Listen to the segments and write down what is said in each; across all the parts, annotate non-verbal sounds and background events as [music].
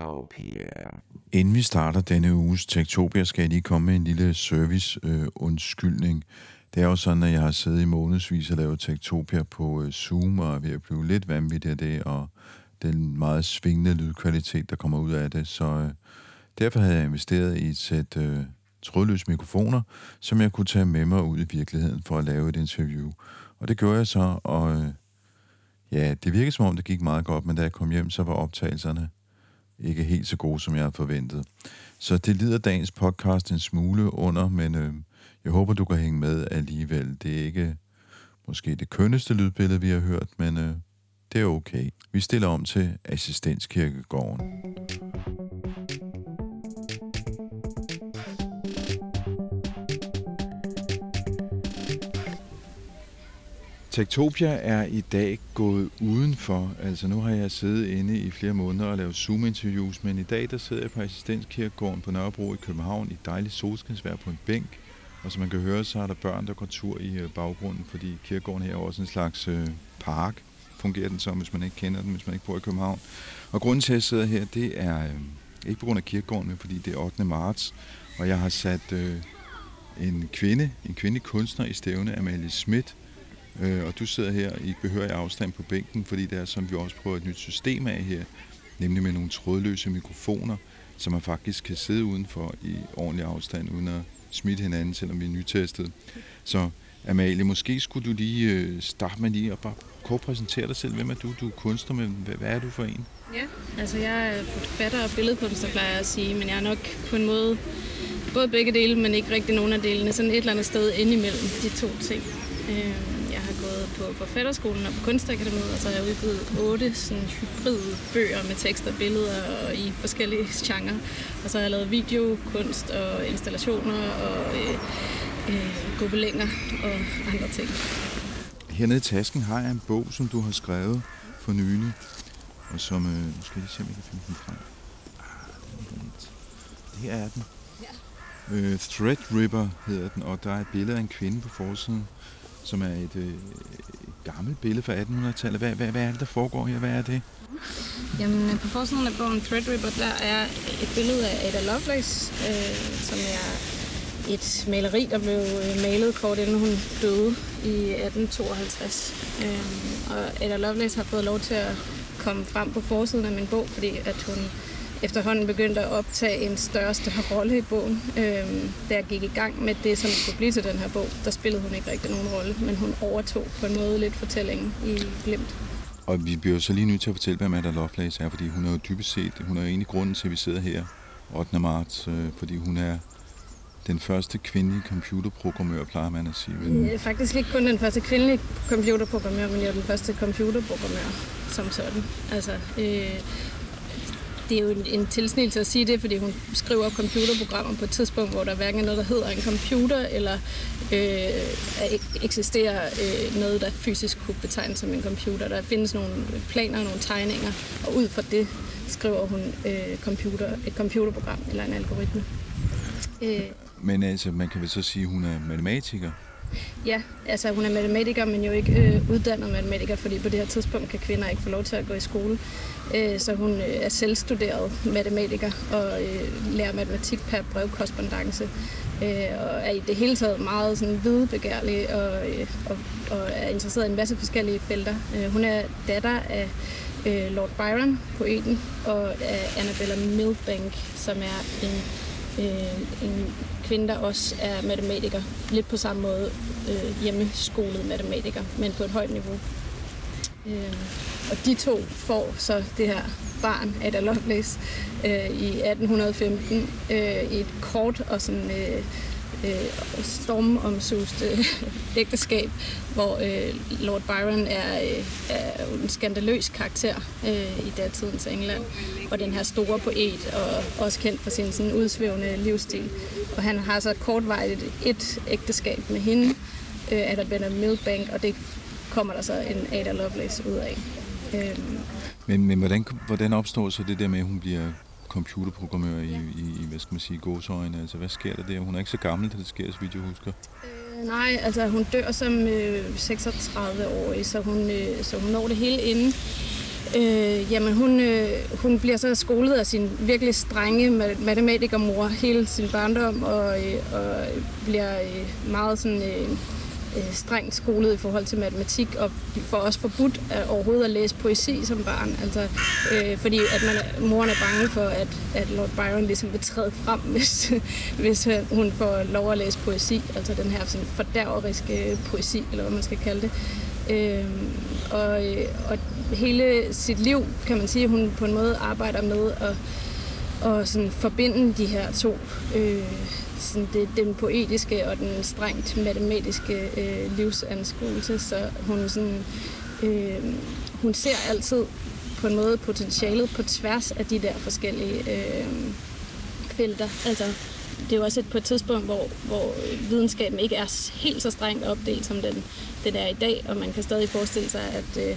Tektopia. Inden vi starter denne uges Tektopia, skal jeg lige komme med en lille service-undskyldning. Øh, det er jo sådan, at jeg har siddet i månedsvis og lavet Tektopia på øh, Zoom, og er ved at blive lidt vanvittig af det, og den meget svingende lydkvalitet, der kommer ud af det. Så øh, derfor havde jeg investeret i et sæt øh, trådløse mikrofoner, som jeg kunne tage med mig ud i virkeligheden for at lave et interview. Og det gjorde jeg så, og øh, ja, det virkede som om, det gik meget godt, men da jeg kom hjem, så var optagelserne ikke helt så gode, som jeg havde forventet. Så det lider dagens podcast en smule under, men øh, jeg håber, du kan hænge med alligevel. Det er ikke måske det kønneste lydbillede, vi har hørt, men øh, det er okay. Vi stiller om til assistenskirkegården. Tektopia er i dag gået udenfor. Altså nu har jeg siddet inde i flere måneder og lavet Zoom-interviews, men i dag der sidder jeg på Assistenskirkegården på Nørrebro i København i dejligt solskinsvær på en bænk. Og som man kan høre, så er der børn, der går tur i øh, baggrunden, fordi kirkegården her er også en slags øh, park. Fungerer den som, hvis man ikke kender den, hvis man ikke bor i København. Og grunden til, at jeg sidder her, det er øh, ikke på grund af kirkegården, men fordi det er 8. marts, og jeg har sat en kvinde, en kvindelig kunstner i stævne, Amalie Schmidt, Øh, og du sidder her i behørig afstand på bænken, fordi det er, som vi også prøver et nyt system af her, nemlig med nogle trådløse mikrofoner, så man faktisk kan sidde udenfor i ordentlig afstand, uden at smitte hinanden, selvom vi er nytestet. Så Amalie, måske skulle du lige øh, starte med lige at bare kort præsentere dig selv. Hvem er du? Du er kunstner, men hvad, hvad er du for en? Ja, altså jeg er forfatter og billedkunstner, plejer jeg at sige, men jeg er nok på en måde både begge dele, men ikke rigtig nogen af delene. Sådan et eller andet sted ind imellem de to ting. Øh, på Forfatterskolen og på Kunstakademiet, og så har jeg udgivet otte sådan, hybride bøger med tekst og billeder og i forskellige genrer. Og så har jeg lavet videokunst og installationer og øh, øh, gobelænger og andre ting. Hernede i tasken har jeg en bog, som du har skrevet for nylig, og som, øh, nu skal jeg lige se, om jeg kan finde den frem. Ah, Her er den. Øh, Threadripper hedder den, og der er et billede af en kvinde på forsiden, som er et øh, gammelt billede fra 1800-tallet. Hvad, hvad, hvad er det, der foregår her? Hvad er det? Jamen, øh, på forsiden af bogen Threadripper, der er et billede af Ada Lovelace, øh, som er et maleri, der blev øh, malet kort inden hun døde i 1852. Øh, og Ada Lovelace har fået lov til at komme frem på forsiden af min bog, fordi at hun efterhånden begyndte at optage en større større rolle i bogen. Øhm, da jeg gik i gang med det, som kunne blive til den her bog, der spillede hun ikke rigtig nogen rolle, men hun overtog på en måde lidt fortællingen i glimt. Og vi bliver jo så lige nødt til at fortælle, hvem Ada Lovelace er, fordi hun er jo dybest set, hun er jo egentlig grunden til, at vi sidder her 8. marts, øh, fordi hun er den første kvindelige computerprogrammør, plejer man at sige. Men... Ja, faktisk ikke kun den første kvindelige computerprogrammør, men er den første computerprogrammør som sådan. Altså, øh, det er jo en, en tilsnigelse at sige det, fordi hun skriver computerprogrammer på et tidspunkt, hvor der hverken er noget, der hedder en computer, eller øh, eksisterer øh, noget, der fysisk kunne betegnes som en computer. Der findes nogle planer, nogle tegninger, og ud fra det skriver hun øh, computer, et computerprogram eller en algoritme. Øh. Men altså, man kan vel så sige, at hun er matematiker? Ja, altså hun er matematiker, men jo ikke øh, uddannet matematiker, fordi på det her tidspunkt kan kvinder ikke få lov til at gå i skole. Øh, så hun øh, er selvstuderet matematiker og øh, lærer matematik per brevkorrespondence. Øh, og er i det hele taget meget sådan videbegærlig og, øh, og, og er interesseret i en masse forskellige felter. Øh, hun er datter af øh, Lord Byron, poeten, og af Annabella Milbank, som er en, øh, en kvinde, der også er matematiker. Lidt på samme måde øh, hjemmeskolet matematiker, men på et højt niveau. Øh, og de to får så det her barn, Ada Lovelace, øh, i 1815 øh, i et kort og sådan øh, øh, stormomsuste øh, [laughs] ægteskab, hvor øh, Lord Byron er, øh, er en skandaløs karakter øh, i datidens England, og den her store poet, og også kendt for sin sådan udsvævende livsstil. Og han har så kortvarigt et ægteskab med hende, øh, Ada Milbank, og det kommer der så en Ada Lovelace ud af. Øh. Men, men hvordan, hvordan opstår så det der med, at hun bliver computerprogrammør i, i, i hvad skal man sige, gåsøjne? Altså, hvad sker der der? Hun er ikke så gammel, da det sker, så vidt jeg husker. Øh, nej, altså hun dør som øh, 36-årig, så hun, øh, så hun når det hele inden. Øh, jamen hun, øh, hun bliver så skolet af sin virkelig strenge matematikermor hele sin barndom, og, øh, og bliver øh, meget sådan... Øh, øh, strengt skolet i forhold til matematik, og får også forbudt at overhovedet at læse poesi som barn. Altså, øh, fordi at man, moren er bange for, at, at Lord Byron ligesom vil træde frem, [laughs] hvis, hvis hun får lov at læse poesi. Altså den her sådan fordærveriske poesi, eller hvad man skal kalde det. Øhm, øh, og, og hele sit liv, kan man sige, hun på en måde arbejder med at, at sådan forbinde de her to øh, sådan det, den poetiske og den strengt matematiske øh, livsanskuelse, så hun, sådan, øh, hun ser altid på en måde potentialet på tværs af de der forskellige øh, felter. Altså, det er jo også et, på et tidspunkt, hvor, hvor videnskaben ikke er helt så strengt opdelt, som den, den er i dag, og man kan stadig forestille sig, at, øh,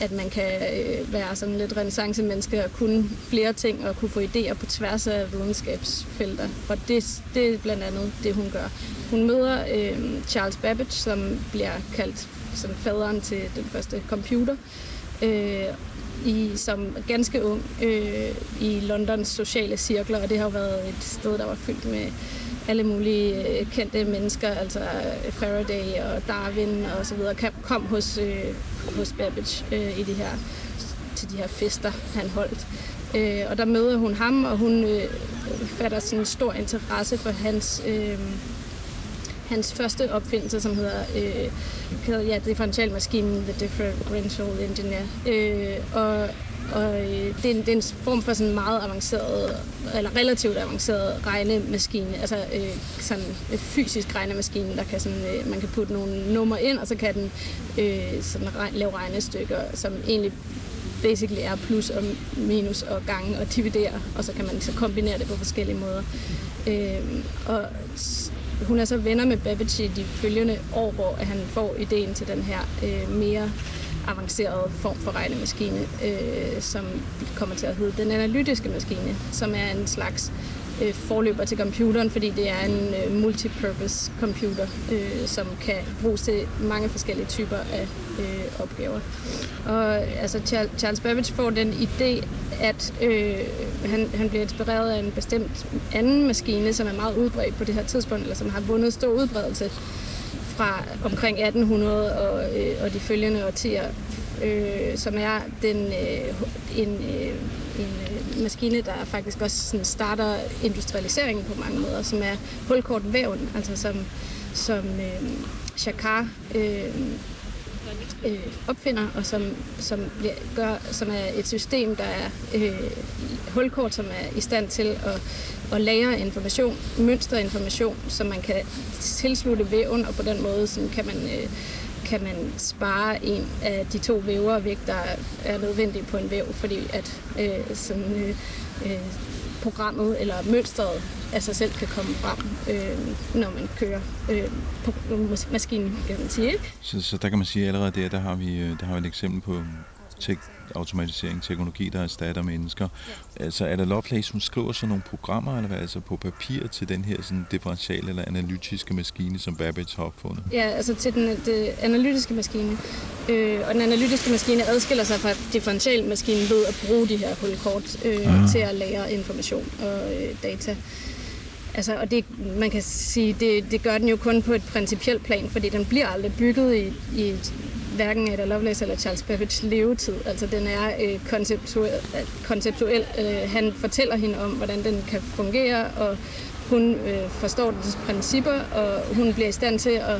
at man kan øh, være sådan lidt renaissance-menneske og kunne flere ting og kunne få idéer på tværs af videnskabsfelter. Og det, det er blandt andet det, hun gør. Hun møder øh, Charles Babbage, som bliver kaldt som faderen til den første computer, øh, i, som ganske ung øh, i Londons sociale cirkler, og det har jo været et sted, der var fyldt med alle mulige øh, kendte mennesker, altså øh, Faraday og Darwin og så videre, kom hos, øh, hos Babbage øh, i de her, til de her fester, han holdt. Øh, og der møder hun ham, og hun øh, fatter sådan en stor interesse for hans, øh, hans første opfindelse, som hedder øh, ja, differentialmaskinen, The Differential Engineer. Øh, og og øh, det, er en, det er en form for sådan meget avanceret, eller relativt avanceret regnemaskine, altså øh, sådan en fysisk regnemaskine, der kan sådan, øh, man kan putte nogle numre ind, og så kan den øh, sådan lave regnestykker, som egentlig basically er plus og minus og gange og dividere, og så kan man så kombinere det på forskellige måder. Øh, og hun er så venner med Babbage i de følgende år, hvor han får ideen til den her øh, mere avancerede form for regnemaskine, øh, som kommer til at hedde den analytiske maskine, som er en slags øh, forløber til computeren, fordi det er en øh, multipurpose computer, øh, som kan bruges til mange forskellige typer af øh, opgaver. Og altså, Charles Babbage får den idé, at øh, han, han bliver inspireret af en bestemt anden maskine, som er meget udbredt på det her tidspunkt, eller som har vundet stor udbredelse fra omkring 1800 og, øh, og de følgende årtier, øh, som er den, øh, en, øh, en øh, maskine, der faktisk også sådan starter industrialiseringen på mange måder, som er hulkort væven, altså som, som øh, Chakar øh, øh, opfinder, og som, som, gør, som er et system, der er øh, hulkort, som er i stand til at, at lære information, mønsterinformation, som man kan tilslutte væven, og på den måde sådan kan man øh, kan man spare en af de to væver væk, der er nødvendige på en væv, fordi at øh, sådan, øh, øh, programmet eller mønstret af sig selv kan komme frem, øh, når man kører øh, på maskinen, kan man sige. Ikke? Så, så der kan man sige at allerede der, der har vi, øh, der har vi et eksempel på tek- automatisering, teknologi, der erstatter mennesker. Ja. Altså er der Lovelace, hun skriver så nogle programmer, eller hvad, altså på papir til den her sådan differential eller analytiske maskine, som Babbage har opfundet? Ja, altså til den, den analytiske maskine. Øh, og den analytiske maskine adskiller sig fra differentialmaskinen ved at bruge de her hulkort øh, ja. til at lære information og øh, data. Altså, og det, man kan sige, det, det gør den jo kun på et principielt plan, fordi den bliver aldrig bygget i, i hverken Ada Lovelace eller Charles Babbage levetid. Altså den er øh, konceptuel. Øh, konceptuel. Øh, han fortæller hende om, hvordan den kan fungere, og hun øh, forstår dens principper, og hun bliver i stand til at,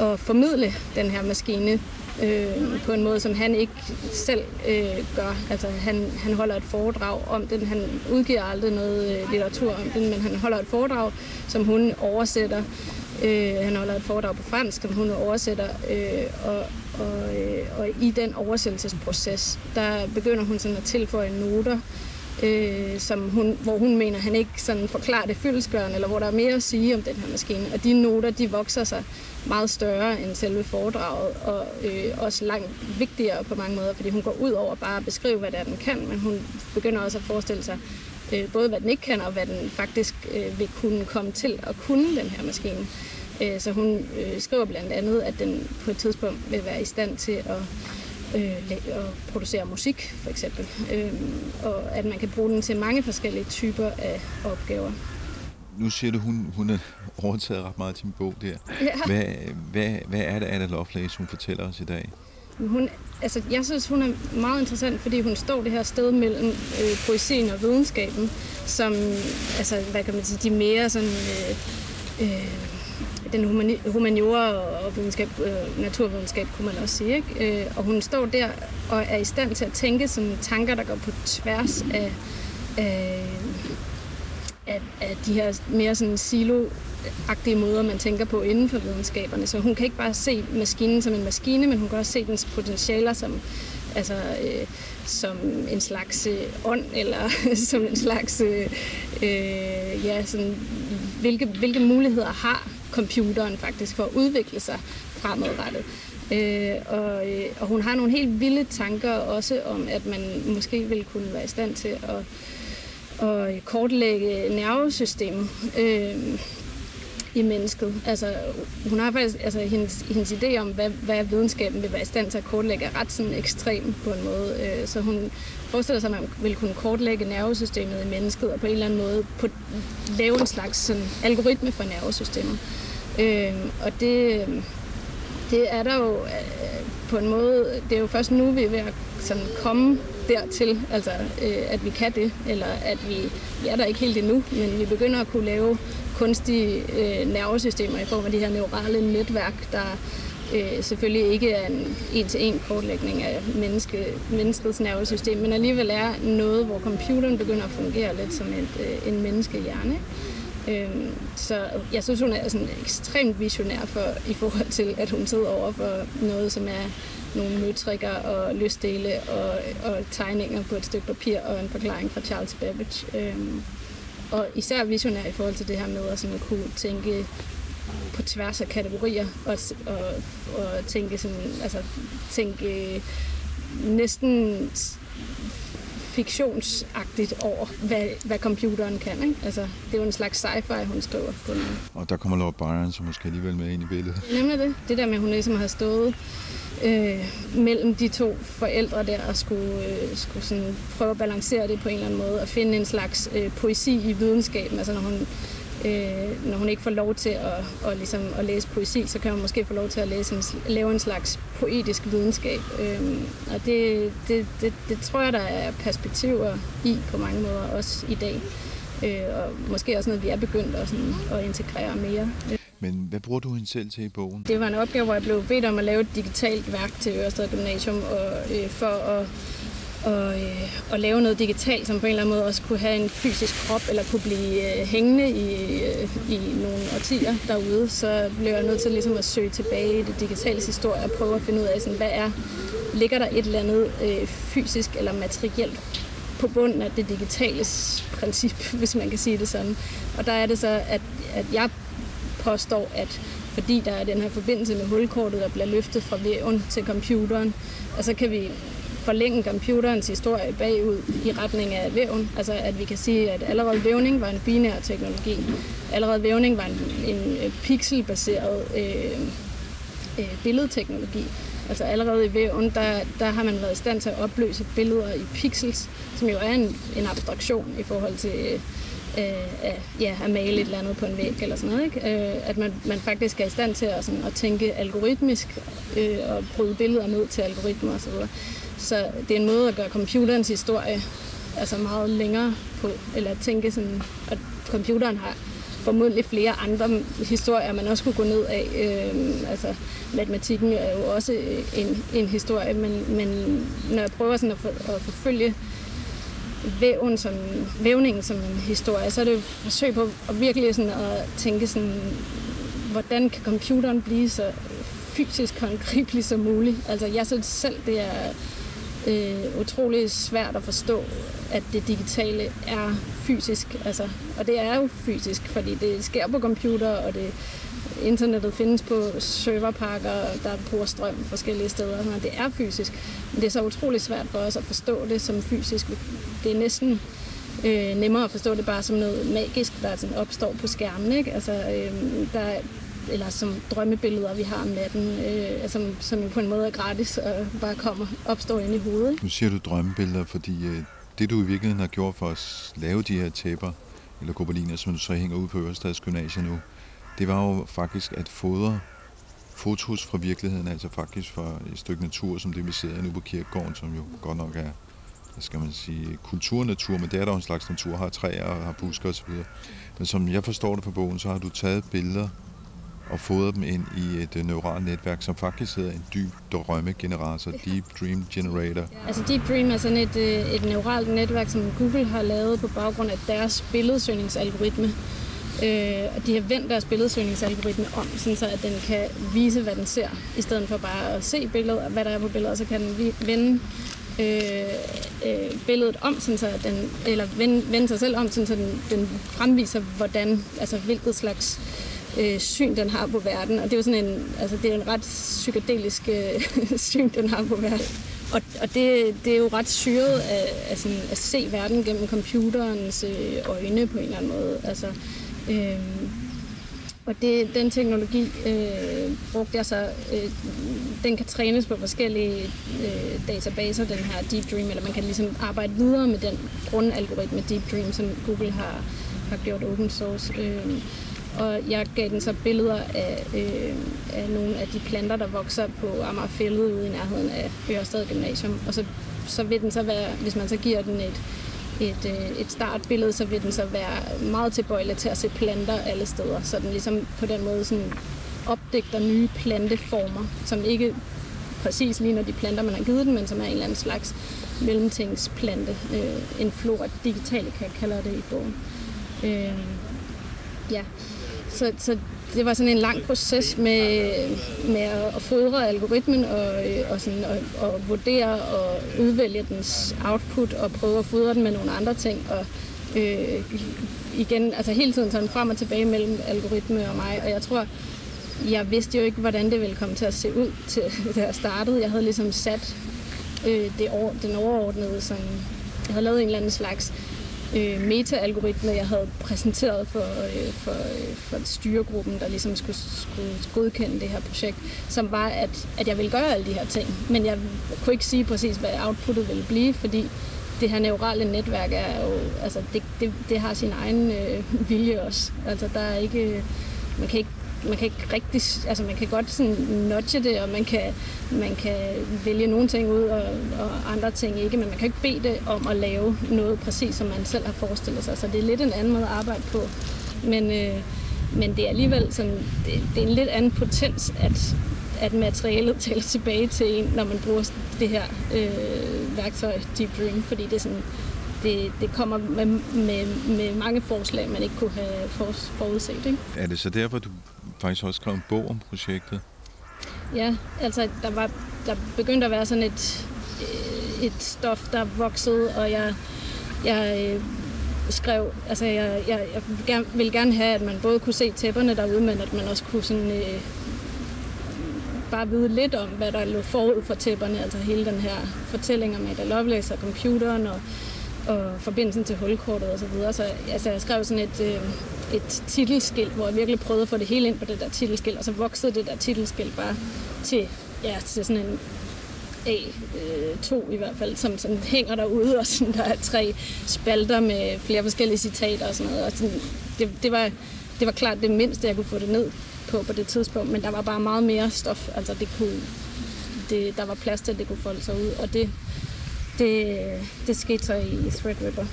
at formidle den her maskine øh, på en måde, som han ikke selv øh, gør. Altså han, han holder et foredrag om den. Han udgiver aldrig noget øh, litteratur om den, men han holder et foredrag, som hun oversætter. Øh, han holder et foredrag på fransk, som hun oversætter, øh, og, og, øh, og i den oversættelsesproces, der begynder hun sådan at tilføje noter, øh, som hun, hvor hun mener, han ikke sådan forklarer det fyldesgørende, eller hvor der er mere at sige om den her maskine. Og de noter, de vokser sig meget større end selve foredraget, og øh, også langt vigtigere på mange måder, fordi hun går ud over bare at beskrive, hvad det er, den kan, men hun begynder også at forestille sig, øh, både hvad den ikke kan, og hvad den faktisk øh, vil kunne komme til at kunne, den her maskine. Øh, så hun øh, skriver blandt andet, at den på et tidspunkt vil være i stand til at øh, at producere musik, for eksempel. Øh, og at man kan bruge den til mange forskellige typer af opgaver. Nu siger du, hun, hun har overtaget ret meget til min bog der. Ja. Hvad, hvad, hvad er det, Ada Lovelace, hun fortæller os i dag? Hun, altså, jeg synes, hun er meget interessant, fordi hun står det her sted mellem øh, poesien og videnskaben, som, altså, hvad kan man sige, de mere sådan, øh, øh, den humani, humaniora og videnskab, øh, naturvidenskab, kunne man også sige. Ikke? Øh, og hun står der og er i stand til at tænke sådan tanker, der går på tværs af, af, af, af de her mere sådan silo agtige måder, man tænker på inden for videnskaberne. Så hun kan ikke bare se maskinen som en maskine, men hun kan også se dens potentialer som, altså, øh, som en slags øh, ånd, eller [laughs] som en slags, øh, øh, ja, sådan, hvilke, hvilke muligheder har computeren faktisk for at udvikle sig fremadrettet. Øh, og, øh, og hun har nogle helt vilde tanker også om, at man måske ville kunne være i stand til at, at kortlægge nervesystemet. Øh, i mennesket. Altså, hun har faktisk, altså, hendes, hendes idé om, hvad, hvad videnskaben vil være i stand til at kortlægge, er ret sådan ekstrem på en måde. Øh, så hun forestiller sig, at man vil kunne kortlægge nervesystemet i mennesket, og på en eller anden måde på, lave en slags sådan, algoritme for nervesystemet. Øh, og det, det er der jo øh, på en måde, det er jo først nu, vi er ved at sådan komme dertil, altså øh, at vi kan det, eller at vi, vi er der ikke helt endnu, men vi begynder at kunne lave kunstige øh, nervesystemer i form af de her neurale netværk, der øh, selvfølgelig ikke er en en-til-en kortlægning af menneske, menneskets nervesystem, men alligevel er noget, hvor computeren begynder at fungere lidt som et, øh, en menneskehjerne. Øh, så jeg synes, hun er sådan ekstremt visionær for, i forhold til, at hun sidder over for noget, som er nogle møtrikker og lystdele og, og tegninger på et stykke papir og en forklaring fra Charles Babbage. Øh, og især visionær i forhold til det her med at, sådan at kunne tænke på tværs af kategorier og, og, og tænke, sådan, altså, tænke næsten fiktionsagtigt over, hvad, hvad computeren kan. Ikke? Altså, det er jo en slags sci-fi, hun skriver på den. Og der kommer Lord Byron så måske alligevel med ind i billedet. Nemlig det. Det der med, at hun ligesom har stået øh, mellem de to forældre der og skulle, øh, skulle sådan prøve at balancere det på en eller anden måde og finde en slags øh, poesi i videnskaben. Altså når hun, øh, når hun ikke får lov til at, og ligesom at læse poesi, så kan hun måske få lov til at læse en, lave en slags poetisk videnskab. Øh, og det, det, det, det tror jeg, der er perspektiver i på mange måder, også i dag. Øh, og måske også noget, vi er begyndt at, sådan, at integrere mere. Men hvad bruger du hende selv til i bogen? Det var en opgave, hvor jeg blev bedt om at lave et digitalt værk til Ørsted Gymnasium, og, øh, for at, og, øh, og lave noget digitalt, som på en eller anden måde også kunne have en fysisk krop, eller kunne blive øh, hængende i, øh, i nogle årtier derude. Så blev jeg nødt til ligesom at søge tilbage i det digitale historie og prøve at finde ud af, sådan, hvad er, ligger der et eller andet øh, fysisk eller materielt på bunden af det digitale princip, [laughs] hvis man kan sige det sådan. Og der er det så, at, at jeg påstår, at fordi der er den her forbindelse med hulkortet, der bliver løftet fra væven til computeren, og så kan vi forlænge computerens historie bagud i retning af væven. Altså at vi kan sige, at allerede vævning var en binær teknologi. Allerede vævning var en, en øh, pixelbaseret øh, øh, billedteknologi. Altså allerede i væven, der, der har man været i stand til at opløse billeder i pixels, som jo er en, en abstraktion i forhold til øh, øh ja, at male et eller andet på en væg eller sådan noget. Ikke? Øh, at man, man faktisk er i stand til at, sådan, at tænke algoritmisk øh, og bryde billeder ned til algoritmer osv. Så, det er en måde at gøre computerens historie altså meget længere på, eller at tænke sådan, at computeren har formodentlig flere andre historier, man også kunne gå ned af. Øh, altså, matematikken er jo også en, en historie, men, men når jeg prøver sådan at, for, at forfølge væven som, vævningen som en historie, så er det jo et forsøg på at virkelig sådan at tænke sådan, hvordan kan computeren blive så fysisk håndgribelig som muligt. Altså jeg synes selv, det er øh, utrolig svært at forstå, at det digitale er fysisk. Altså, og det er jo fysisk, fordi det sker på computer, og det internettet findes på serverparker, der bruger strøm forskellige steder. Men det er fysisk. Men det er så utrolig svært for os at forstå det som fysisk. Det er næsten øh, nemmere at forstå det bare som noget magisk, der sådan opstår på skærmen. Ikke? Altså, øh, der, eller som drømmebilleder, vi har om natten, øh, altså, som, som på en måde er gratis og bare kommer opstår ind i hovedet. Nu siger du drømmebilleder, fordi øh, det du i virkeligheden har gjort for at lave de her tæpper, eller gobeliner, som du så hænger ud på Ørestads Gymnasium nu, det var jo faktisk at fodre fotos fra virkeligheden, altså faktisk fra et stykke natur, som det vi sidder nu på kirkegården, som jo godt nok er, hvad skal man sige, kulturnatur, men det er der jo en slags natur, har træer og har busker osv. Men som jeg forstår det på bogen, så har du taget billeder og fodret dem ind i et uh, neuralt netværk, som faktisk hedder en dyb drømmegenerator, Deep Dream Generator. Altså Deep Dream er sådan et, øh, et neuralt netværk, som Google har lavet på baggrund af deres billedsøgningsalgoritme. Øh, og de har vendt deres billedsøgningsalgoritme om, sådan så at den kan vise, hvad den ser, i stedet for bare at se billedet, hvad der er på billedet, så kan den vende øh, øh, billedet om, sådan så den, eller vende, vende sig selv om, sådan så den, den fremviser, hvordan, altså hvilket slags øh, øh, syn, den har på verden. Og det er jo sådan en, altså det er en ret psykedelisk øh, [laughs] syn, den har på verden. Og, og det, det er jo ret syret at, at, sådan, at se verden gennem computerens øh, øjne på en eller anden måde. Altså, øh, og det, den teknologi øh, brugte jeg så, øh, den kan trænes på forskellige øh, databaser, den her Deep Dream, eller man kan ligesom arbejde videre med den grundalgoritme Deep Dream, som Google har, har gjort open source. Øh, og jeg gav den så billeder af, øh, af nogle af de planter, der vokser på Amagerfældet ude i nærheden af Ørestad Gymnasium. Og så, så vil den så være, hvis man så giver den et, et, øh, et startbillede, så vil den så være meget tilbøjelig til at se planter alle steder. Så den ligesom på den måde sådan opdægter nye planteformer, som ikke præcis ligner de planter, man har givet den, men som er en eller anden slags mellemtingsplante. Øh, en flora jeg kalde det i bogen. Øh, ja, så, så det var sådan en lang proces med, med at fodre algoritmen og, øh, og, sådan, og, og vurdere og udvælge dens output og prøve at fodre den med nogle andre ting. Og øh, igen, altså hele tiden sådan frem og tilbage mellem algoritme og mig. Og jeg tror, jeg vidste jo ikke, hvordan det ville komme til at se ud, til, [laughs] da jeg startede. Jeg havde ligesom sat øh, det over, den overordnede, som jeg havde lavet en eller anden slags øh, meta-algoritme, jeg havde præsenteret for, øh, for, øh, for styregruppen, der ligesom skulle, skulle godkende det her projekt, som var, at, at jeg ville gøre alle de her ting. Men jeg kunne ikke sige præcis, hvad outputtet ville blive, fordi det her neurale netværk er jo, altså det, det, det har sin egen øh, vilje også. Altså der er ikke, øh, man kan ikke man kan ikke rigtig, altså man kan godt sådan nudge det, og man kan, man kan vælge nogle ting ud, og, og andre ting ikke, men man kan ikke bede det om at lave noget præcis, som man selv har forestillet sig. Så det er lidt en anden måde at arbejde på. Men, øh, men det er alligevel sådan, det, det er en lidt anden potens, at, at materialet [laughs] tæller tilbage til en, når man bruger det her øh, værktøj Deep Dream, fordi det er sådan, det, det kommer med, med, med mange forslag, man ikke kunne have forudset. Ikke? Er det så derfor, du faktisk også skrevet en bog om projektet? Ja, altså der, var, der begyndte at være sådan et, øh, et stof, der voksede, og jeg, jeg øh, skrev, altså jeg, jeg, jeg ville, gerne, ville gerne have, at man både kunne se tæpperne derude, men at man også kunne sådan, øh, bare vide lidt om, hvad der lå forud for tæpperne, altså hele den her fortælling om Ada Lovelace og computeren og, og forbindelsen til hulkortet osv. Så, videre. så altså, jeg skrev sådan et, øh, et titelskilt, hvor jeg virkelig prøvede at få det hele ind på det der titelskilt, og så voksede det der titelskilt bare til, ja, til sådan en A2 i hvert fald, som sådan hænger derude, og sådan, der er tre spalter med flere forskellige citater og sådan noget. Og sådan, det, det, var, det var klart det mindste, jeg kunne få det ned på på det tidspunkt, men der var bare meget mere stof. Altså det kunne, det, der var plads til, at det kunne folde sig ud, og det, det, det skete så i Threadripper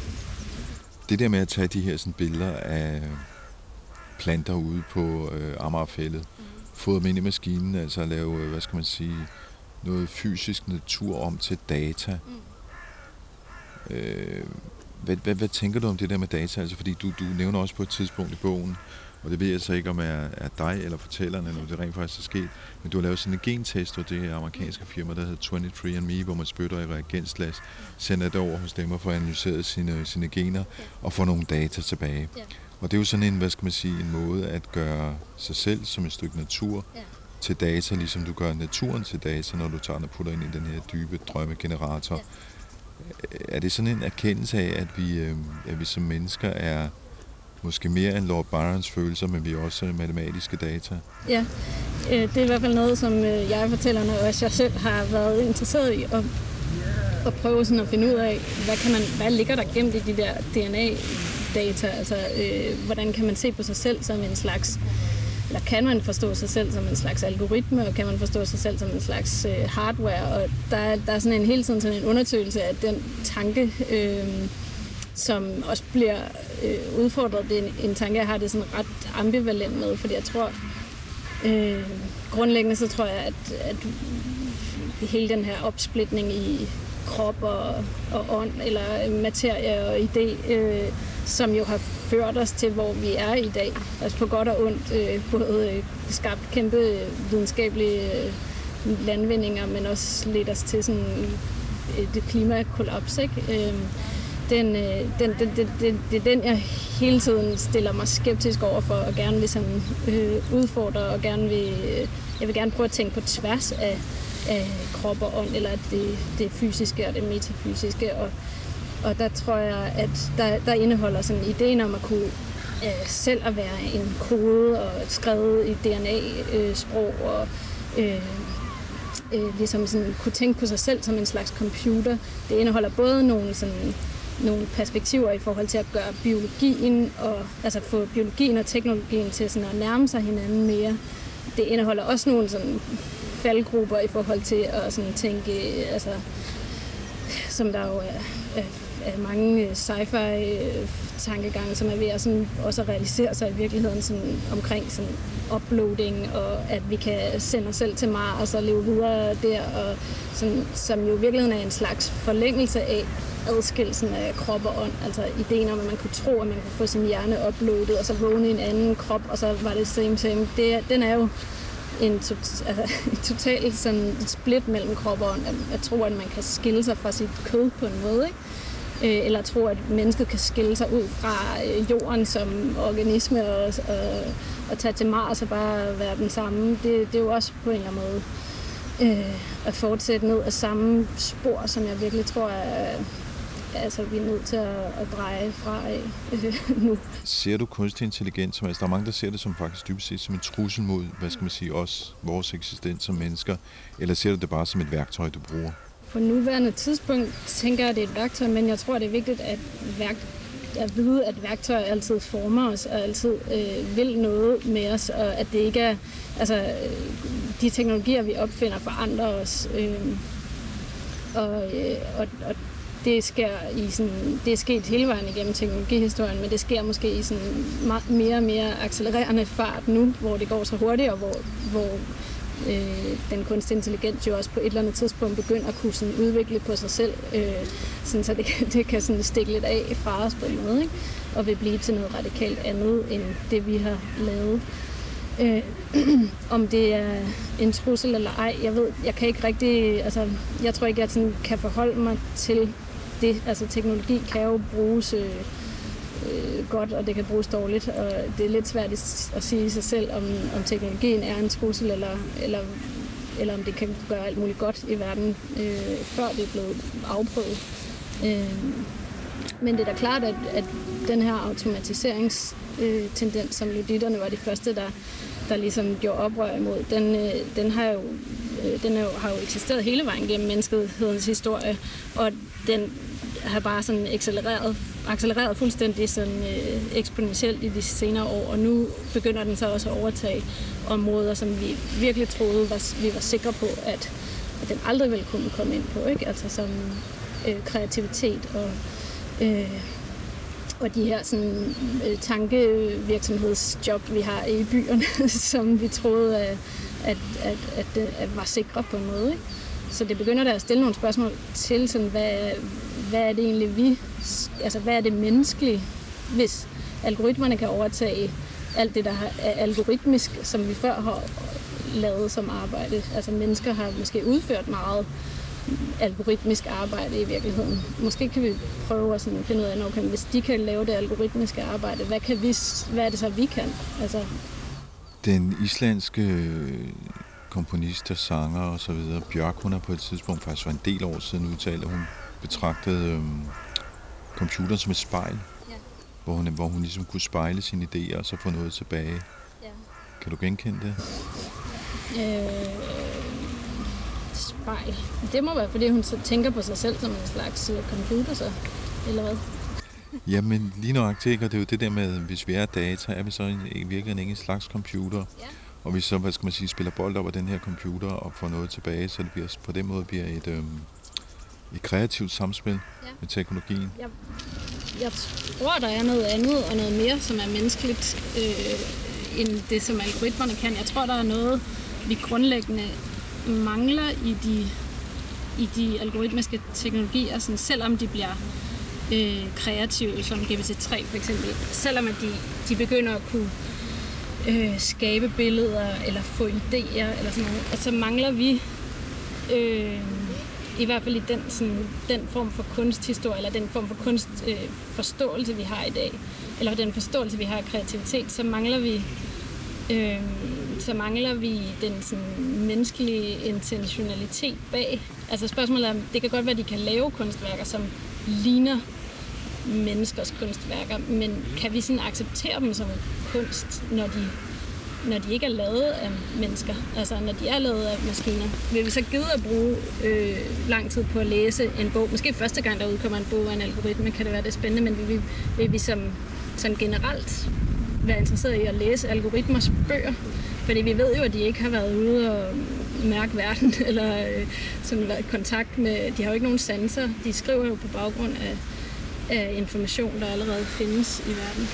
det der med at tage de her sådan, billeder af planter ude på øh, Amagerfællet. Mm. Fået dem ind i maskinen, altså at lave, øh, hvad skal man sige, noget fysisk natur om til data. Mm. Øh, hvad, hvad, hvad tænker du om det der med data? Altså, fordi du, du nævner også på et tidspunkt i bogen, og det ved jeg så ikke, om er, er dig eller fortælleren, eller om det rent faktisk er sket, men du har lavet sådan en gentest, og det her amerikanske firma, der hedder 23andMe, hvor man spytter i reagensglas, sender det over hos dem og får analyseret sine, sine gener og får nogle data tilbage. Og det er jo sådan en, hvad skal man sige, en måde at gøre sig selv som et stykke natur til data, ligesom du gør naturen til data, når du tager den og putter ind i den her dybe drømmegenerator. Er det sådan en erkendelse af, at vi, øh, at vi som mennesker er måske mere end Lord Byrons følelser, men vi er også øh, matematiske data. Ja, øh, det er i hvert fald noget, som øh, jeg fortæller, og også jeg selv har været interesseret i at, at prøve sådan at finde ud af, hvad, kan man, hvad ligger der gemt i de der DNA-data? Altså, øh, hvordan kan man se på sig selv som en slags eller kan man forstå sig selv som en slags algoritme, og kan man forstå sig selv som en slags øh, hardware, og der, der er sådan en hele tiden sådan en undersøgelse af den tanke, øh, som også bliver øh, udfordret. Det er en, en tanke, jeg har det sådan ret ambivalent med, fordi jeg tror, øh, grundlæggende så tror jeg, at, at hele den her opsplitning i krop og, og ånd, eller materie og idé, øh, som jo har ført os til, hvor vi er i dag. Altså på godt og ondt, øh, både øh, skabt kæmpe videnskabelige øh, landvindinger, men også ledt os til sådan et klimakollaps. Ikke? Øh, den, øh, den, den, den, den, det er den, jeg hele tiden stiller mig skeptisk over for, og gerne vil sådan, øh, udfordre, og gerne vil, øh, jeg vil gerne prøve at tænke på tværs af, af krop og ånd, eller det, det fysiske og det metafysiske. Og, og der tror jeg, at der, der indeholder sådan ideen om at kunne øh, selv at være en kode og skrevet i DNA-sprog, øh, og øh, øh, ligesom sådan, kunne tænke på sig selv som en slags computer. Det indeholder både nogle sådan nogle perspektiver i forhold til at gøre biologien og altså få biologien og teknologien til sådan at nærme sig hinanden mere. Det indeholder også nogle sådan faldgrupper i forhold til at sådan tænke, altså, som der jo er, er, er mange øh, sci-fi øh, tankegange, som er ved at sådan også at realisere sig i virkeligheden sådan omkring sådan uploading, og at vi kan sende os selv til Mars og leve videre der, og sådan, som jo i virkeligheden er en slags forlængelse af adskillelsen af krop og ånd. Altså ideen om, at man kunne tro, at man kunne få sin hjerne uploadet, og så vågne en anden krop, og så var det same same. Det, den er jo en, to, altså, [laughs] en total sådan, split mellem krop og ånd. At, at tro, at man kan skille sig fra sit kød på en måde, ikke? Øh, eller tro, at mennesket kan skille sig ud fra øh, jorden som organisme og, og, og tage til Mars og bare være den samme. Det, det er jo også på en eller anden måde øh, at fortsætte ned af samme spor, som jeg virkelig tror er, altså, vi er nødt til at, at dreje fra af øh, [laughs] nu. Ser du kunstig intelligens som, altså der er mange, der ser det som faktisk dybest set som en trussel mod, hvad skal man sige, os, vores eksistens som mennesker, eller ser du det bare som et værktøj, du bruger? På nuværende tidspunkt tænker jeg, at det er et værktøj, men jeg tror, det er vigtigt at, værk, at vide, at værktøjer altid former os og altid øh, vil noget med os, og at det ikke er, altså, de teknologier, vi opfinder, forandrer os. Øh, og, øh, og, og det sker i sådan, det er sket hele vejen igennem teknologihistorien, men det sker måske i sådan mere og mere accelererende fart nu, hvor det går så hurtigt, og hvor, hvor øh, den kunstige intelligens jo også på et eller andet tidspunkt begynder at kunne sådan udvikle på sig selv, øh, sådan, så det, [laughs] det kan sådan stikke lidt af fra os på en måde, ikke? og vil blive til noget radikalt andet end det, vi har lavet. Øh, [clears throat] om det er en trussel eller ej, jeg ved, jeg kan ikke rigtig, altså, jeg tror ikke, jeg sådan kan forholde mig til det. Altså teknologi kan jo bruges øh, øh, godt, og det kan bruges dårligt, og det er lidt svært at sige sig selv, om, om teknologien er en trussel, eller, eller, eller om det kan gøre alt muligt godt i verden, øh, før det er blevet afprøvet. Øh, men det er da klart, at, at den her automatiseringstendens, øh, som luditterne var de første, der, der ligesom gjorde oprør imod, den, øh, den har jo øh, den er jo, har jo eksisteret hele vejen gennem menneskehedens historie, og den har bare sådan accelereret, accelereret fuldstændig sådan, øh, eksponentielt i de senere år, og nu begynder den så også at overtage områder, som vi virkelig troede, var, vi var sikre på, at, at den aldrig ville kunne komme ind på, ikke? Altså som øh, kreativitet og, øh, og de her sådan, øh, tankevirksomhedsjob, vi har i byerne, [laughs] som vi troede, at, at, at, at, at var sikre på en måde. Ikke? Så det begynder der at stille nogle spørgsmål til, sådan, hvad, hvad er det egentlig vi, altså hvad er det menneskelige, hvis algoritmerne kan overtage alt det, der er algoritmisk, som vi før har lavet som arbejde. Altså mennesker har måske udført meget algoritmisk arbejde i virkeligheden. Måske kan vi prøve at sådan finde ud af, okay, hvis de kan lave det algoritmiske arbejde, hvad, kan vi, hvad er det så, vi kan? Altså... Den islandske øh, komponist og sanger og så videre, Bjørk, hun har på et tidspunkt, faktisk for en del år siden, udtalt, at hun betragtede øhm, computeren som et spejl, ja. hvor, hun, hvor hun ligesom kunne spejle sine idéer og så få noget tilbage. Ja. Kan du genkende det? Øh, spejl. Det må være, fordi hun så tænker på sig selv som en slags øh, computer, så, eller hvad? Jamen, lige nøjagtigt, og det er jo det der med, hvis vi er data, er vi så i virkeligheden ikke en slags computer. Ja. Og vi så, hvad skal man sige, spiller bold af den her computer og får noget tilbage, så det bliver, på den måde bliver et, øhm, et kreativt samspil ja. med teknologien. Jeg, jeg tror, der er noget andet og noget mere, som er menneskeligt, øh, end det, som algoritmerne kan. Jeg tror, der er noget, vi grundlæggende mangler i de, i de algoritmiske teknologier, sådan, selvom de bliver øh, kreative, som GPT-3 for eksempel. Selvom at de, de begynder at kunne øh, skabe billeder eller få idéer eller sådan noget. Og så mangler vi øh, i hvert fald i den, sådan, den form for kunsthistorie, eller den form for kunstforståelse, øh, vi har i dag, eller den forståelse, vi har af kreativitet, så mangler vi øh, så mangler vi den sådan, menneskelige intentionalitet bag. Altså spørgsmålet er, det kan godt være, at de kan lave kunstværker, som ligner menneskers kunstværker, men kan vi sådan acceptere dem som kunst, når de, når de ikke er lavet af mennesker? Altså når de er lavet af maskiner. Vil vi så gide at bruge øh, lang tid på at læse en bog? Måske første gang, der udkommer en bog af en algoritme, kan det være det spændende, men vil vi, vil vi som, som generelt være interesseret i at læse algoritmers bøger? Fordi vi ved jo, at de ikke har været ude og mærke verden, [laughs] eller øh, sådan været i kontakt med... De har jo ikke nogen sanser. De skriver jo på baggrund af af information, der allerede findes i verden.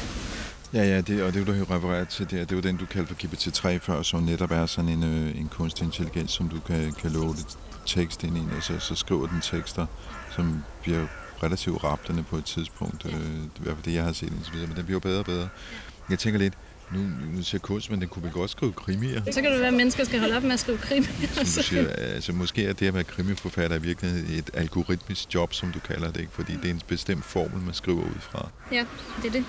Ja, ja, det, og det du har refereret til, det er, det er jo den, du kaldte for GPT-3 før, som netop er sådan en, øh, en kunstig intelligens, som du kan, kan loade tekst ind i, og så, så skriver den tekster, som bliver relativt raptende på et tidspunkt. Øh, det i hvert fald det, jeg har set indtil videre, men den bliver bedre og bedre. Jeg tænker lidt, nu, nu siger kunst, men den kunne vi godt skrive krimier. Så kan det være, at mennesker skal holde op med at skrive krimier. Som du [laughs] siger, altså, måske er det at være krimiforfatter i virkeligheden et algoritmisk job, som du kalder det, ikke? fordi det er en bestemt formel, man skriver ud fra. Ja, det er det.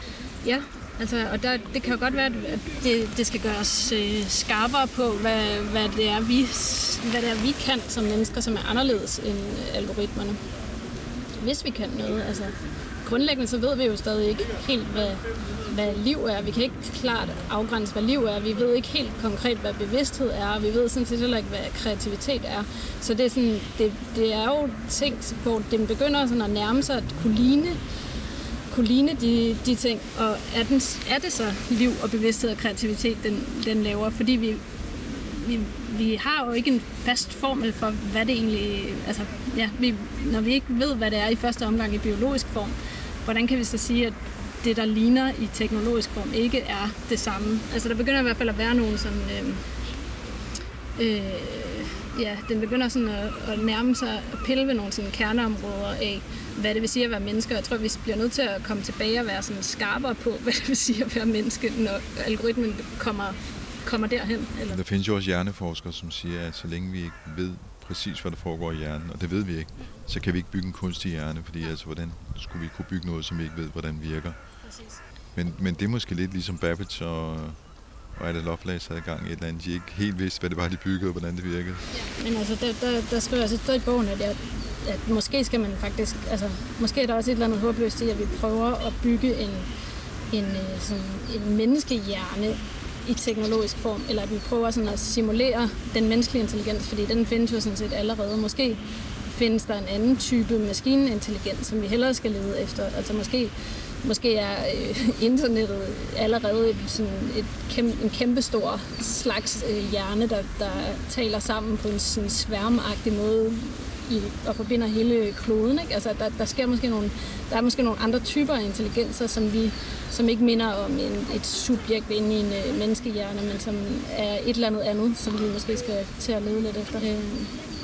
Ja, altså, og der, det kan jo godt være, at det, det skal gøres øh, skarpere på, hvad, hvad, det er, vi, hvad det er, vi kan som mennesker, som er anderledes end algoritmerne. Hvis vi kan noget, altså grundlæggende så ved vi jo stadig ikke helt, hvad, hvad liv er. Vi kan ikke klart afgrænse, hvad liv er. Vi ved ikke helt konkret, hvad bevidsthed er. Vi ved sådan set heller ikke, hvad kreativitet er. Så det er, sådan, det, det er jo ting, hvor den begynder sådan at nærme sig at kunne ligne, kunne ligne de, de ting. Og er, den, er det så liv og bevidsthed og kreativitet, den, den laver? Fordi vi, vi, vi har jo ikke en fast formel for, hvad det egentlig... Altså, ja, vi, når vi ikke ved, hvad det er i første omgang i biologisk form, hvordan kan vi så sige, at det, der ligner i teknologisk form, ikke er det samme. Altså der begynder i hvert fald at være nogle sådan... Øh, øh, ja, den begynder sådan at, at nærme sig at pille ved nogle sådan kerneområder af, hvad det vil sige at være menneske. Jeg tror, vi bliver nødt til at komme tilbage og være sådan skarpere på, hvad det vil sige at være menneske, når algoritmen kommer, kommer derhen. Eller? Der findes jo også hjerneforskere, som siger, at så længe vi ikke ved præcis, hvad der foregår i hjernen, og det ved vi ikke, så kan vi ikke bygge en kunstig hjerne, fordi altså, hvordan skulle vi kunne bygge noget, som vi ikke ved, hvordan virker. Præcis. Men, men det er måske lidt ligesom Babbage og, og Ada Lovelace havde gang i et eller andet. De ikke helt vidste, hvad det var, de byggede, og hvordan det virkede. Ja, men altså, der, der, der skriver altså stå i bogen, at, jeg, at måske skal man faktisk, altså, måske er der også et eller andet håbløst i, at vi prøver at bygge en, en, øh, sådan, en menneskehjerne i teknologisk form, eller at vi prøver sådan at simulere den menneskelige intelligens, fordi den findes jo sådan set allerede. Måske findes der en anden type maskinintelligens, som vi hellere skal lede efter. Altså måske, måske er øh, internettet allerede sådan et kæmpe, en kæmpe stor slags øh, hjerne, der, der taler sammen på en sådan sværmagtig måde i, og forbinder hele kloden. Ikke? Altså, der, der, sker måske nogle, der er måske nogle andre typer af intelligenser, som, vi, som ikke minder om en, et subjekt inde i en uh, menneskehjerne, men som er et eller andet andet, som vi måske skal til at lede lidt efter. Øh,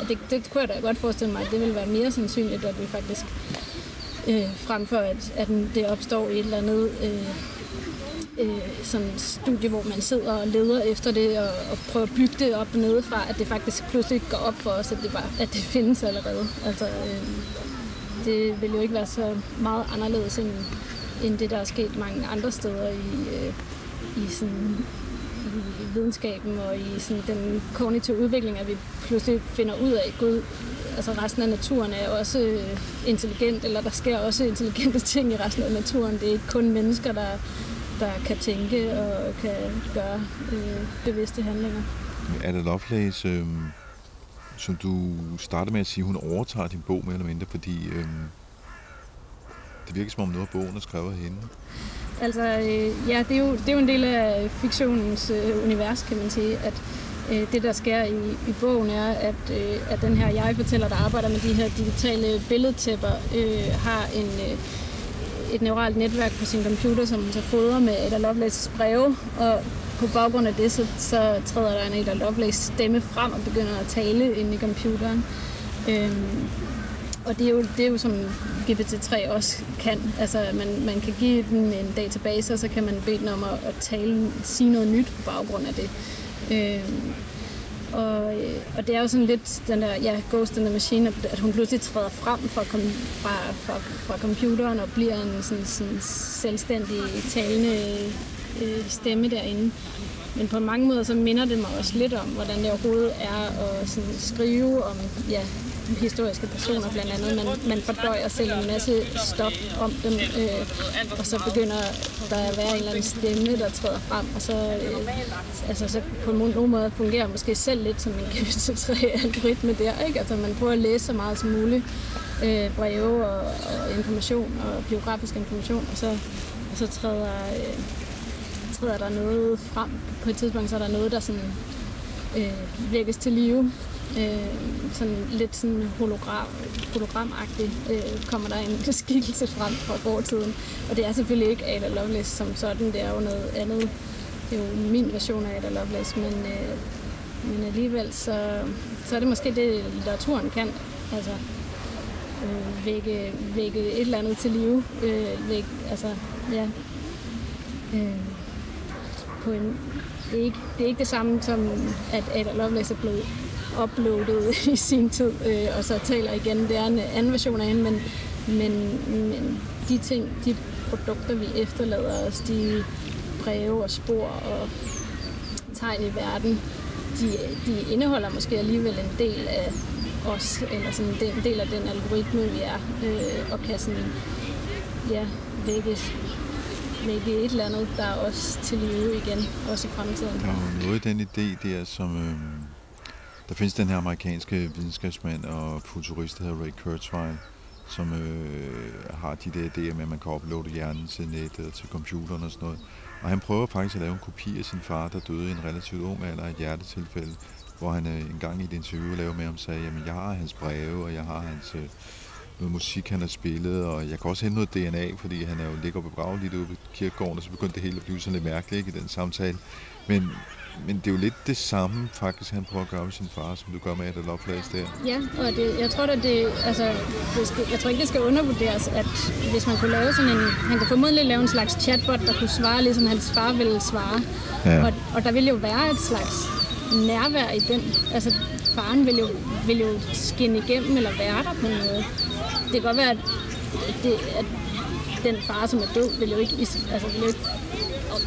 og det, det kunne jeg da godt forestille mig, at det vil være mere sandsynligt, at vi faktisk øh, frem for at, at det opstår i et eller andet øh, øh, sådan studie, hvor man sidder og leder efter det og, og prøver at bygge det op nedefra, at det faktisk pludselig går op for os, at det, bare, at det findes allerede. Altså, øh, det vil jo ikke være så meget anderledes end, end det, der er sket mange andre steder i, øh, i sådan i videnskaben og i sådan den kognitive udvikling, at vi pludselig finder ud af, gud, altså resten af naturen er også øh, intelligent, eller der sker også intelligente [laughs] ting i resten af naturen. Det er ikke kun mennesker, der, der kan tænke og kan gøre øh, bevidste handlinger. Er det Lovelace, øh, som du startede med at sige, hun overtager din bog mere eller mindre, fordi øh, det virker som om noget af bogen er skrevet af hende? Altså, øh, ja, det er, jo, det er jo en del af fiktionens øh, univers, kan man sige, at øh, det, der sker i, i bogen, er, at, øh, at den her jeg-fortæller, der arbejder med de her digitale billedtæpper, øh, har en, øh, et neuralt netværk på sin computer, som hun så fodrer med Ada Lovelaces breve, og på baggrund af det, så, så træder der en Ada Lovelace stemme frem og begynder at tale inde i computeren. Øhm, og det er, jo, det er jo som GPT-3 også kan. Altså, man, man kan give den en database, og så kan man bede den om at, at tale, sige noget nyt på baggrund af det. Øhm, øh, og, og det er jo sådan lidt den der, ja, Ghost in the Machine, at hun pludselig træder frem fra, fra, fra, fra computeren og bliver en sådan, sådan selvstændig talende øh, stemme derinde. Men på mange måder så minder det mig også lidt om, hvordan det overhovedet er at sådan skrive om ja, historiske personer blandt andet. Man, man fordøjer selv en masse stof om dem, øh, og så begynder der at være en eller anden stemme, der træder frem, og så, øh, altså, så på nogen måde fungerer måske selv lidt som en GPT-3-algoritme der. Ikke? Altså man prøver at læse så meget som muligt øh, breve og, og information og biografisk information, og så, og så træder, øh, træder der noget frem. På et tidspunkt så er der noget, der sådan, øh, vækkes til live, øh, sådan lidt sådan hologram, hologramagtigt øh, kommer der en [laughs] skikkelse frem fra fortiden. Og det er selvfølgelig ikke Ada Lovelace som sådan, det er jo noget andet. Det er jo min version af Ada Lovelace, men, øh, men alligevel så, så er det måske det, litteraturen kan. Altså øh, vække, vække et eller andet til live. Øh, vække, altså, ja. Øh, på en, det, er ikke, det er ikke det samme som, at Ada Lovelace er blevet uploadet [laughs] i sin tid, øh, og så taler igen. Det er en anden version af hende, men, men, men de ting, de produkter, vi efterlader os, de breve og spor og tegn i verden, de, de indeholder måske alligevel en del af os, eller sådan en del af den algoritme, vi er, øh, og kan sådan, ja, vække, vække et eller andet, der er også til live igen, også i fremtiden. Der er noget i den idé der, som, øh, der findes den her amerikanske videnskabsmand og futurist, der hedder Ray Kurzweil, som øh, har de der idéer med, at man kan uploade hjernen til nettet og til computeren og sådan noget. Og han prøver faktisk at lave en kopi af sin far, der døde i en relativt ung alder af et hjertetilfælde, hvor han øh, en gang i et interview lavede med ham sagde, jamen jeg har hans breve, og jeg har hans øh, noget musik, han har spillet, og jeg kan også hente noget DNA, fordi han er jo ligger begravet lige ude på kirkegården, og så begyndte det hele at blive sådan lidt mærkeligt ikke, i den samtale. Men, men det er jo lidt det samme, faktisk, han prøver at gøre med sin far, som du gør med Ada Lovelace der. Ja, og det, jeg tror at det, altså, det skal, jeg tror ikke, det skal undervurderes, at hvis man kunne lave sådan en, han kunne formodentlig lave en slags chatbot, der kunne svare, ligesom hans far ville svare. Ja. Og, og der ville jo være et slags nærvær i den. Altså, faren vil jo, vil jo skinne igennem eller være der på noget. Det kan godt være, at, det, at den far, som er død, vil jo ikke, altså, vil jo ikke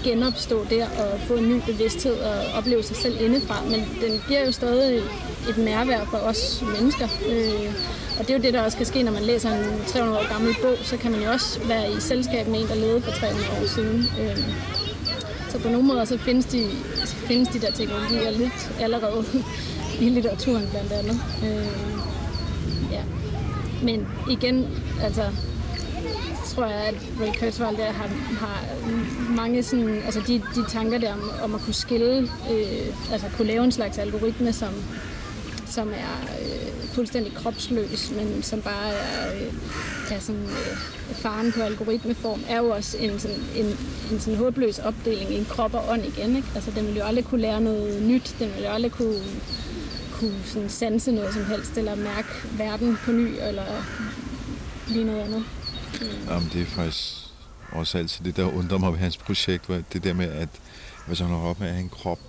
genopstå der og få en ny bevidsthed og opleve sig selv indefra, men den giver jo stadig et nærvær for os mennesker. Øh, og det er jo det, der også kan ske, når man læser en 300 år gammel bog, så kan man jo også være i selskab med en, der levede for 300 år siden. Øh, så på nogle måder så findes de, findes de der teknologier lidt allerede i litteraturen blandt andet. Øh, ja. Men igen, altså tror jeg, at Ray Kurzweil der har, har mange sådan, altså de, de tanker der om, om at kunne skille, øh, altså kunne lave en slags algoritme, som, som er øh, fuldstændig kropsløs, men som bare er, øh, er sådan, øh, faren på algoritmeform, er jo også en sådan, en, en sådan håbløs opdeling i en krop og ånd igen. Ikke? Altså, den vil jo aldrig kunne lære noget nyt, den vil jo aldrig kunne, kunne sådan sanse noget som helst, eller mærke verden på ny, eller lige noget andet. Mm. Jamen, det er faktisk også altid det, der undrer mig ved hans projekt, det der med, at hvis han har op med at have en krop,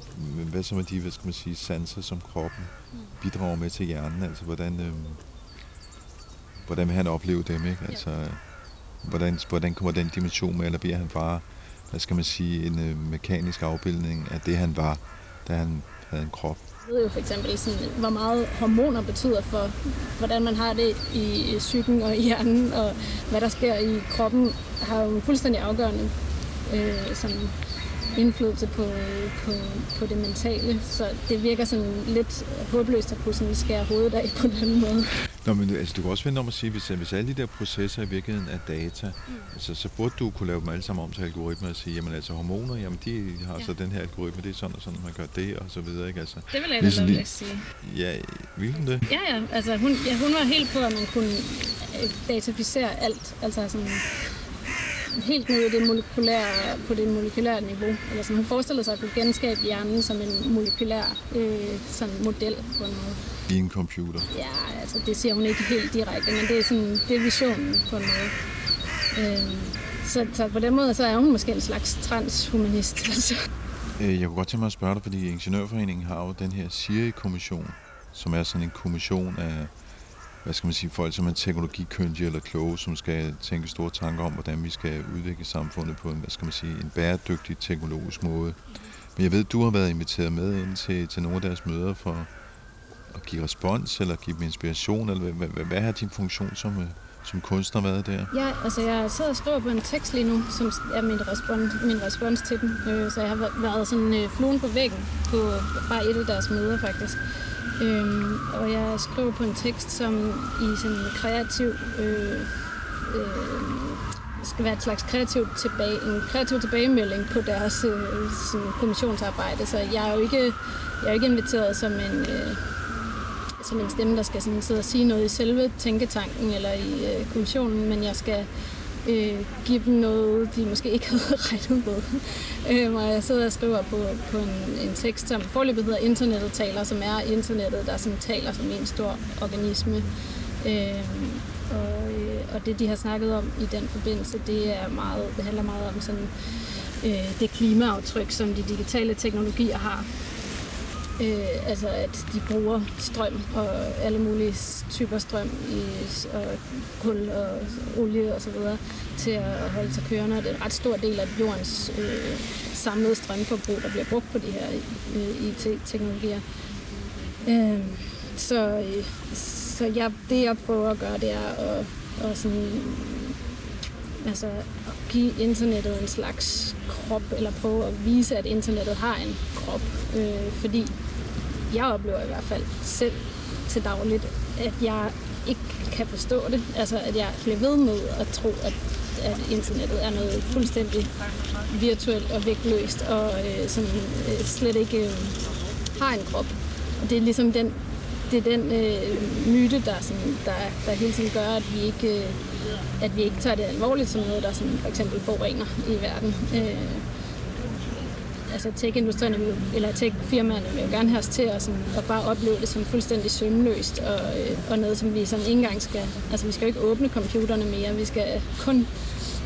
hvad så med de, hvad skal man sige, sanser, som kroppen bidrager med til hjernen, altså hvordan, øh, hvordan vil han opleve dem, ikke? Altså, hvordan, hvordan kommer den dimension med, eller bliver han bare, hvad skal man sige, en øh, mekanisk afbildning af det, han var, da han havde en krop? Jeg ved jo for eksempel, sådan, hvor meget hormoner betyder for, hvordan man har det i psyken og i hjernen, og hvad der sker i kroppen, har jo fuldstændig afgørende øh, sådan, indflydelse på, på, på det mentale. Så det virker sådan lidt håbløst at kunne sådan skære hovedet af på den måde. Nå, men altså, du kan også vende om at sige, hvis, hvis alle de der processer i virkeligheden er data, mm. altså, så burde du kunne lave dem alle sammen om til algoritmer og sige, jamen altså hormoner, jamen de har ja. så den her algoritme, det er sådan og sådan, man gør det og så videre, ikke? Altså, det vil jeg ligesom, lige, sige. Ja, vil hun det? Ja, ja, altså hun, ja, hun var helt på, at man kunne øh, dataficere alt, altså sådan helt ned i det molekylære, på det molekylære niveau. Eller sådan, hun forestillede sig at kunne genskabe hjernen som en molekylær øh, sådan model på en måde. I en computer? Ja, altså det siger hun ikke helt direkte, men det er, sådan, det er visionen på en måde. Øh, så, så på den måde så er hun måske en slags transhumanist. [laughs] Altså. Jeg kunne godt tænke mig at spørge dig, fordi Ingeniørforeningen har jo den her SIRI-kommission, som er sådan en kommission af hvad skal man sige, folk som er teknologikyndige eller kloge, som skal tænke store tanker om, hvordan vi skal udvikle samfundet på en, hvad skal man sige, en bæredygtig teknologisk måde. Men jeg ved, du har været inviteret med ind til, til nogle af deres møder for at give respons eller give dem inspiration, eller hvad, hvad, hvad har din funktion som, øh, som kunstner været der? Ja, altså jeg sidder og skriver på en tekst lige nu, som er min respons, min respons til den. Øh, så jeg har været sådan øh, fluen på væggen på bare et af deres møder faktisk. Øh, og jeg skriver på en tekst, som i sådan en kreativ... Øh, øh, skal være et slags kreativ tilbage, en kreativ tilbagemelding på deres øh, sådan kommissionsarbejde. Så jeg er jo ikke, jeg er ikke inviteret som en, øh, som en stemme, der skal sådan sidde og sige noget i selve tænketanken eller i øh, kommissionen, men jeg skal øh, give dem noget, de måske ikke [laughs] havde regnet med. øh, og jeg sidder og skriver på, på en, en tekst, som forløbet hedder Internettet taler, som er internettet, der sådan taler som en stor organisme. Øh, og, øh, og det, de har snakket om i den forbindelse, det, er meget, det handler meget om sådan, øh, det klimaaftryk, som de digitale teknologier har Øh, altså at de bruger strøm og alle mulige typer strøm i, og kul og olie og så videre til at holde sig kørende. det er en ret stor del af jordens øh, samlede strømforbrug, der bliver brugt på de her øh, IT-teknologier. Øh, så øh, så jeg, det jeg prøver at gøre, det er at, at sådan, altså, at give internettet en slags krop, eller prøve at vise, at internettet har en krop. Øh, fordi jeg oplever i hvert fald selv til dagligt, at jeg ikke kan forstå det. Altså, at jeg bliver ved med at tro, at, at internettet er noget fuldstændig virtuelt og vægtløst, og øh, som øh, slet ikke øh, har en krop. Og det er ligesom den, det er den øh, myte, der, sådan, der, der hele tiden gør, at vi ikke, øh, at vi ikke tager det alvorligt som noget, der sådan, for eksempel forurener i verden. Øh, altså tech-industrien eller tech-firmaerne vil jo gerne have os til at, sådan, at bare opleve det som fuldstændig sømløst og, øh, og noget, som vi sådan ikke engang skal... Altså vi skal jo ikke åbne computerne mere, vi skal kun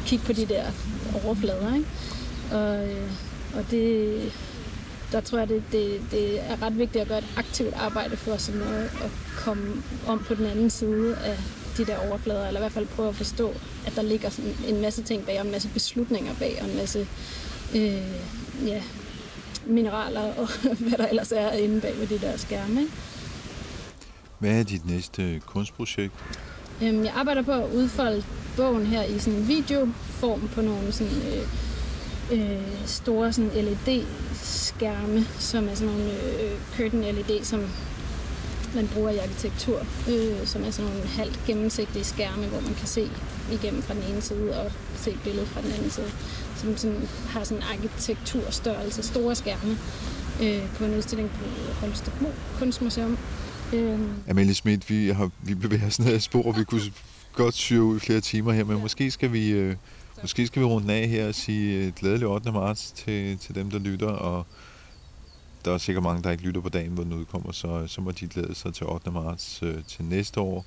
kigge på de der overflader, ikke? Og, øh, og det, der tror jeg, det, det, det er ret vigtigt at gøre et aktivt arbejde for sådan at, at komme om på den anden side af de der overflader, eller i hvert fald prøve at forstå, at der ligger sådan en masse ting bag, og en masse beslutninger bag, og en masse øh, ja, mineraler og [laughs] hvad der ellers er inde bag ved de der skærme. Ikke? Hvad er dit næste kunstprojekt? Øhm, jeg arbejder på at udfolde bogen her i sådan en videoform på nogle sådan, øh, øh, store sådan LED-skærme, som er sådan nogle øh, curtain LED, som man bruger i arkitektur, øh, som er sådan nogle halvt gennemsigtige skærme, hvor man kan se igennem fra den ene side og se billedet fra den anden side som sådan, har sådan arkitekturstørrelse, store skærme øh, på en udstilling på Holstebro Kunstmuseum. Øhm, Amalie Schmidt, vi, har, vi bevæger os ned ad spor, og vi kunne godt syre ud i flere timer her, men måske skal vi, øh, måske skal vi runde af her og sige øh, glædelig 8. marts til, til dem, der lytter, og der er sikkert mange, der ikke lytter på dagen, hvor den udkommer, så, så må de glæde sig til 8. marts øh, til næste år.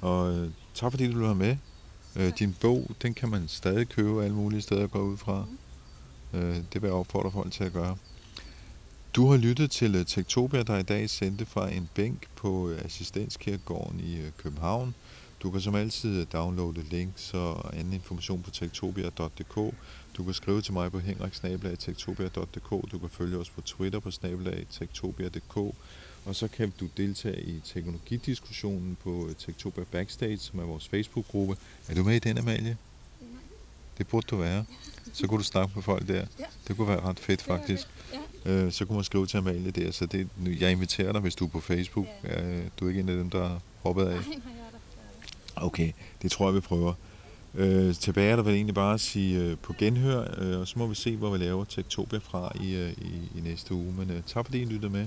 Og øh, tak fordi du være med. Øh, din bog, den kan man stadig købe alle mulige steder at gå ud fra. Øh, det vil jeg opfordre folk til at gøre. Du har lyttet til øh, Tektopia, der i dag sendte fra en bænk på øh, Assistenskirkegården i øh, København. Du kan som altid downloade links og anden information på tektopia.dk. Du kan skrive til mig på henriksnabelag.tektopia.dk. Du kan følge os på Twitter på snabelag.tektopia.dk. Og så kan du deltage i teknologidiskussionen på Tektopia Backstage, som er vores Facebook-gruppe. Er du med i den, Amalie? Det burde du være. Så kunne du snakke med folk der. Det kunne være ret fedt, faktisk. Øh, så kunne man skrive til Amalie der. Så det, jeg inviterer dig, hvis du er på Facebook. Øh, du er ikke en af dem, der har hoppet af. Okay, det tror jeg, vi prøver. Øh, tilbage er der vel egentlig bare at sige øh, på genhør, øh, og så må vi se, hvor vi laver Tektopia fra i, øh, i, i næste uge. Men øh, tak fordi I lyttede med.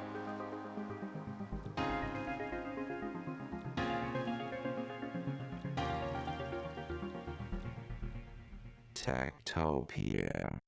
Tactopia